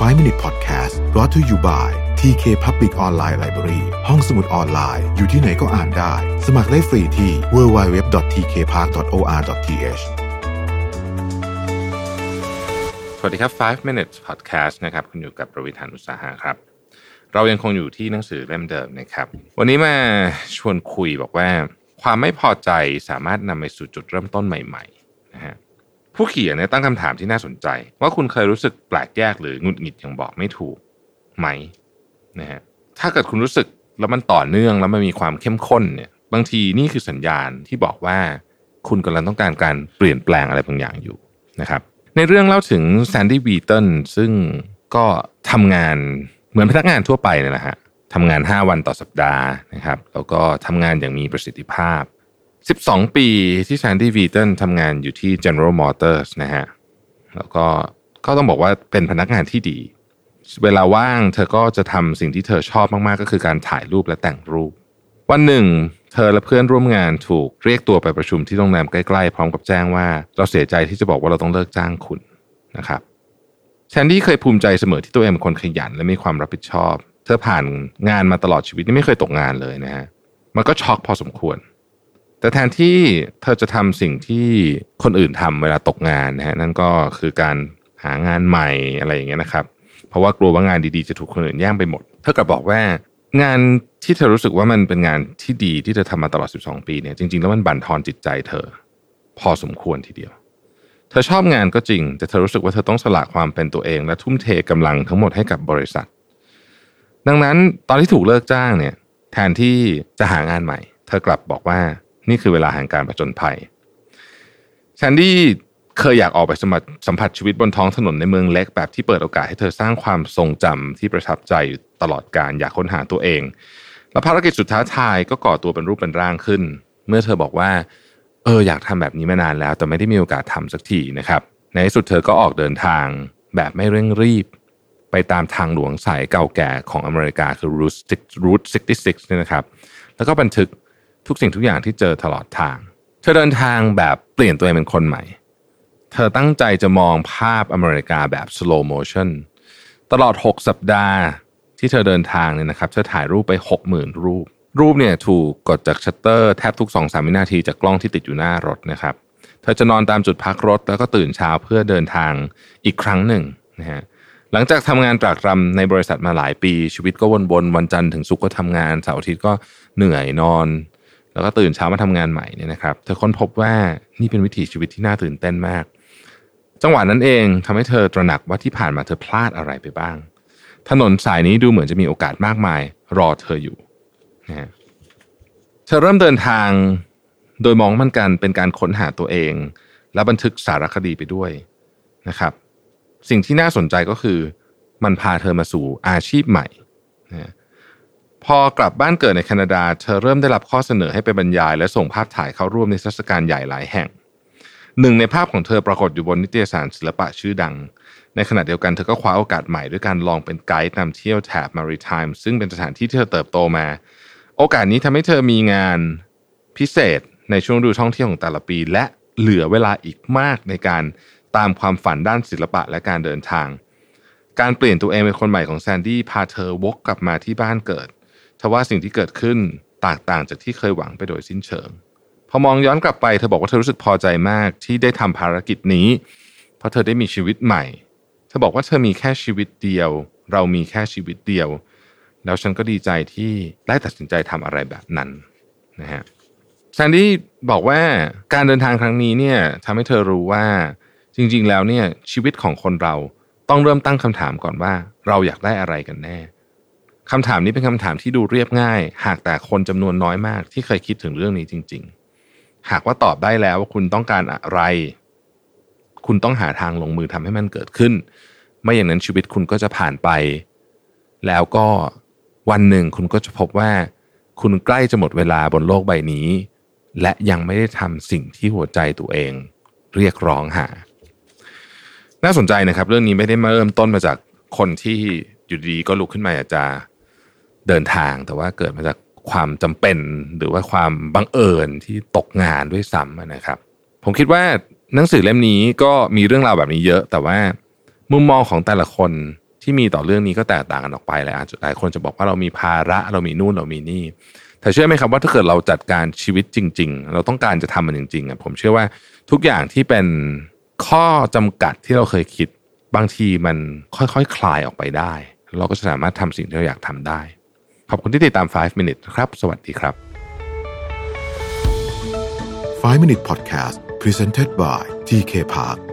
5 Minute Podcast brought to you by TK Public Online Library ห้องสมุดออนไลน์ อยู่ที่ไหนก็อ่านได้ สมัครได้ฟรีที่ www.tkpark.or.th สวัสดีครับ 5 minutes podcast นะครับ คุณอยู่กับประวิธานอุตสาหะครับ เรายังคงอยู่ที่หนังสือเล่มเดิมนะครับ วันนี้มาชวนคุยบอกว่า ความไม่พอใจสามารถนำไปสู่จุดเริ่มต้นใหม่ ๆ ผู้เขียนเนี่ยตั้งคำถามที่น่าสนใจ ว่าคุณเคยรู้สึกแปลกแยกหรือหงุดหงิดอย่างบอกไม่ถูกไหมนะฮะถ้าเกิดคุณรู้สึกแล้วมันต่อเนื่องแล้วมันมีความเข้มข้นเนี่ยบางทีนี่คือสัญญาณที่บอกว่าคุณกำลังต้องการการเปลี่ยนแปลงอะไรบางอย่างอยู่นะครับในเรื่องเล่าถึงแซนดี้วีเทนซึ่งก็ทำงานเหมือนพนักงานทั่วไปเนี่ยแหละฮะทำงาน 5 วันต่อสัปดาห์นะครับ แล้วก็ทำงานอย่างมีประสิทธิภาพ 12 ปีที่แซนดี้วีเทนทำงานอยู่ที่ General Motors นะฮะ แล้วก็ก็ต้องบอกว่าเป็นพนักงานที่ดี เวลาว่างเธอก็จะทำสิ่งที่เธอชอบมาก ๆ ก็คือการถ่ายรูปและแต่งรูป วันหนึ่ง เธอและเพื่อนร่วมงานถูกเรียกตัวไปประชุมที่โรงแรมใกล้ ๆ พร้อมกับแจ้งว่า เราเสียใจที่จะบอกว่าเราต้องเลิกจ้างคุณนะครับแซนดี้เคยภูมิใจเสมอที่ตัวเองเป็นคนขยันและมีความรับผิดชอบ เธอผ่านงานมาตลอดชีวิตนี่ไม่เคยตกงานเลยนะฮะ มันก็ช็อกพอสมควร แต่แทนที่เธอจะทำสิ่งที่คนอื่นทำเวลาตกงานนะฮะนั่นก็คือการหางานใหม่อะไรอย่างเงี้ยนะครับ เพราะว่ากลัวว่างานดีๆจะถูกคนอื่นแย่งไปหมด เธอกลับบอกว่างานที่เธอรู้สึกว่ามันเป็นงานที่ดีที่เธอทำมาตลอด 12 ปีเนี่ยจริงๆ แล้วมันบั่นทอนจิตใจเธอ พอสมควรทีเดียว เธอชอบงานก็จริง แต่เธอรู้สึกว่าเธอต้องสละความเป็นตัวเอง และทุ่มเทกำลังทั้งหมดให้กับบริษัท ดังนั้นตอนที่ถูกเลิกจ้างเนี่ยแทนที่จะหางานใหม่ เธอกลับบอกว่า นี่คือเวลาแห่งการผจญภัยแซนดี้เคยอยากออกไปสมัครสัมผัสชีวิตบนท้องถนนในเมืองเล็กแบบที่เปิดโอกาสให้เธอสร้างความทรงจำที่ประทับใจอยู่ตลอดการอยากค้นหาตัวเอง และภารกิจสุดท้าทายก็ก่อตัวเป็นรูปเป็นร่างขึ้น เมื่อเธอบอกว่า เอออยากทำแบบนี้มานานแล้ว แต่ไม่ได้มีโอกาสทำสักทีนะครับ ในที่สุดเธอก็ออกเดินทางแบบไม่เร่งรีบ ไปตามทางหลวงสายเก่าแก่ของอเมริกาคือ Route 66เนี่ยนะครับ แล้วก็บันทึก ทุกสิ่งทุกอย่างที่เจอตลอดทาง เธอเดินทางแบบเปลี่ยนตัวเองเป็นคนใหม่ เธอตั้งใจจะมองภาพอเมริกาแบบ slow motion ตลอด 6 สัปดาห์ที่เธอเดินทางเนี่ยนะครับเธอถ่ายรูปไป 60,000 รูป รูปเนี่ยถูกกดจากชัตเตอร์แทบทุก 2-3วินาทีจากกล้องที่ติดอยู่หน้ารถนะครับ เธอจะนอนตามจุดพักรถ แล้วก็ตื่นเช้าเพื่อเดินทางอีกครั้งหนึ่งนะฮะหลังจากทำงานตรากตรำในบริษัทมาหลายปีชีวิตก็วนๆวันจันทร์ถึงศุกร์ก็ทำงานเสาร์อาทิตย์ก็เหนื่อยนอน แล้วก็ตื่นเช้ามาทำงานใหม่เนี่ยนะครับ เธอค้นพบว่านี่เป็นวิถีชีวิตที่น่าตื่นเต้นมาก จังหวะนั้นเองทำให้เธอตระหนักว่าที่ผ่านมาเธอพลาดอะไรไปบ้าง ถนนสายนี้ดูเหมือนจะมีโอกาสมากมาย รอเธออยู่นะเธอเริ่มเดินทางโดยมองมันกันเป็นการค้นหาตัวเอง และบันทึกสารคดีไปด้วยนะครับ สิ่งที่น่าสนใจก็คือ มันพาเธอมาสู่อาชีพใหม่นะ พอกลับบ้านเกิดในแคนาดา เธอเริ่มได้รับข้อเสนอให้ไปบรรยาย และส่งภาพถ่ายเข้าร่วมในเทรรศกาลใหญ่หลายแห่ง หนึ่งในภาพของเธอปรากฏอยู่บนนิตยสารศิลปะชื่อดัง ในขณะเดียวกันเธอก็คว้าโอกาสใหม่ด้วยการลองเป็นไกด์นำเที่ยวแถบมาริไทม์ซึ่งเป็นสถานที่ที่เธอเติบโตมา โอกาสนี้ทำให้เธอมีงานพิเศษในช่วงฤดูท่องเที่ยวของแต่ละปี และเหลือเวลาอีกมากในการตามความฝันด้านศิลปะและการเดินทาง การเปลี่ยนตัวเองเป็นคนใหม่ของแซนดี้พาเธอวกกลับมาที่บ้านเกิด ทว่าสิ่งที่เกิดขึ้นแตกต่างจากที่เคยหวังไปโดยสิ้นเชิง พอมองย้อนกลับไปเธอบอกว่าเธอรู้สึกพอใจมากที่ได้ทำภารกิจนี้ เพราะเธอได้มีชีวิตใหม่ เธอบอกว่าเธอมีแค่ชีวิตเดียว เรามีแค่ชีวิตเดียว แล้วฉันก็ดีใจที่ได้ตัดสินใจทำอะไรแบบนั้นนะฮะแซนดี้บอกว่าการเดินทางครั้งนี้เนี่ยทำให้เธอรู้ว่าจริง ๆ แล้วเนี่ยชีวิตของคนเราต้องเริ่มตั้งคำถามก่อนว่า เราอยากได้อะไรกันแน่ คำถามนี้เป็นคำถามที่ดูเรียบง่าย หากแต่คนจำนวนน้อยมาก ที่เคยคิดถึงเรื่องนี้จริง ๆ หากว่าตอบได้แล้วว่าคุณต้องการอะไร คุณต้องหาทางลงมือทำให้มันเกิดขึ้น ไม่อย่างนั้นชีวิตคุณก็จะผ่านไป แล้วก็วันหนึ่งคุณก็จะพบว่า คุณใกล้จะหมดเวลาบนโลกใบนี้ และยังไม่ได้ทำสิ่งที่หัวใจตัวเอง เรียกร้องหา น่าสนใจนะครับ เรื่องนี้ไม่ได้มาเริ่มต้นมาจากคนที่อยู่ดีก็ลุกขึ้นมาอยากจะ เดินทางแต่ว่าเกิดมาจากความจำเป็นหรือว่าความบังเอิญที่ตกงานด้วยซ้ำนะครับ ผมคิดว่าหนังสือเล่มนี้ก็มีเรื่องราวแบบนี้เยอะ แต่ว่ามุมมองของแต่ละคนที่มีต่อเรื่องนี้ก็แตกต่างกันออกไปแหละอาจจะหลายคนจะบอกว่าเรามีภาระเรามีนู่นเรามีนี่แต่เชื่อไหมครับว่าถ้าเกิดเราจัดการชีวิตจริง ๆ เราต้องการจะทำมันจริงๆอะผมเชื่อว่าทุกอย่างที่เป็นข้อจำกัดที่เราเคยคิดบางทีมันค่อยๆคคลายออกไปได้ เราก็สามารถทำสิ่งที่เราอยากทำได้ ขอบคุณที่ติดตาม 5 minutes ครับ สวัสดีครับ 5 Minute Podcast Presented by TK Park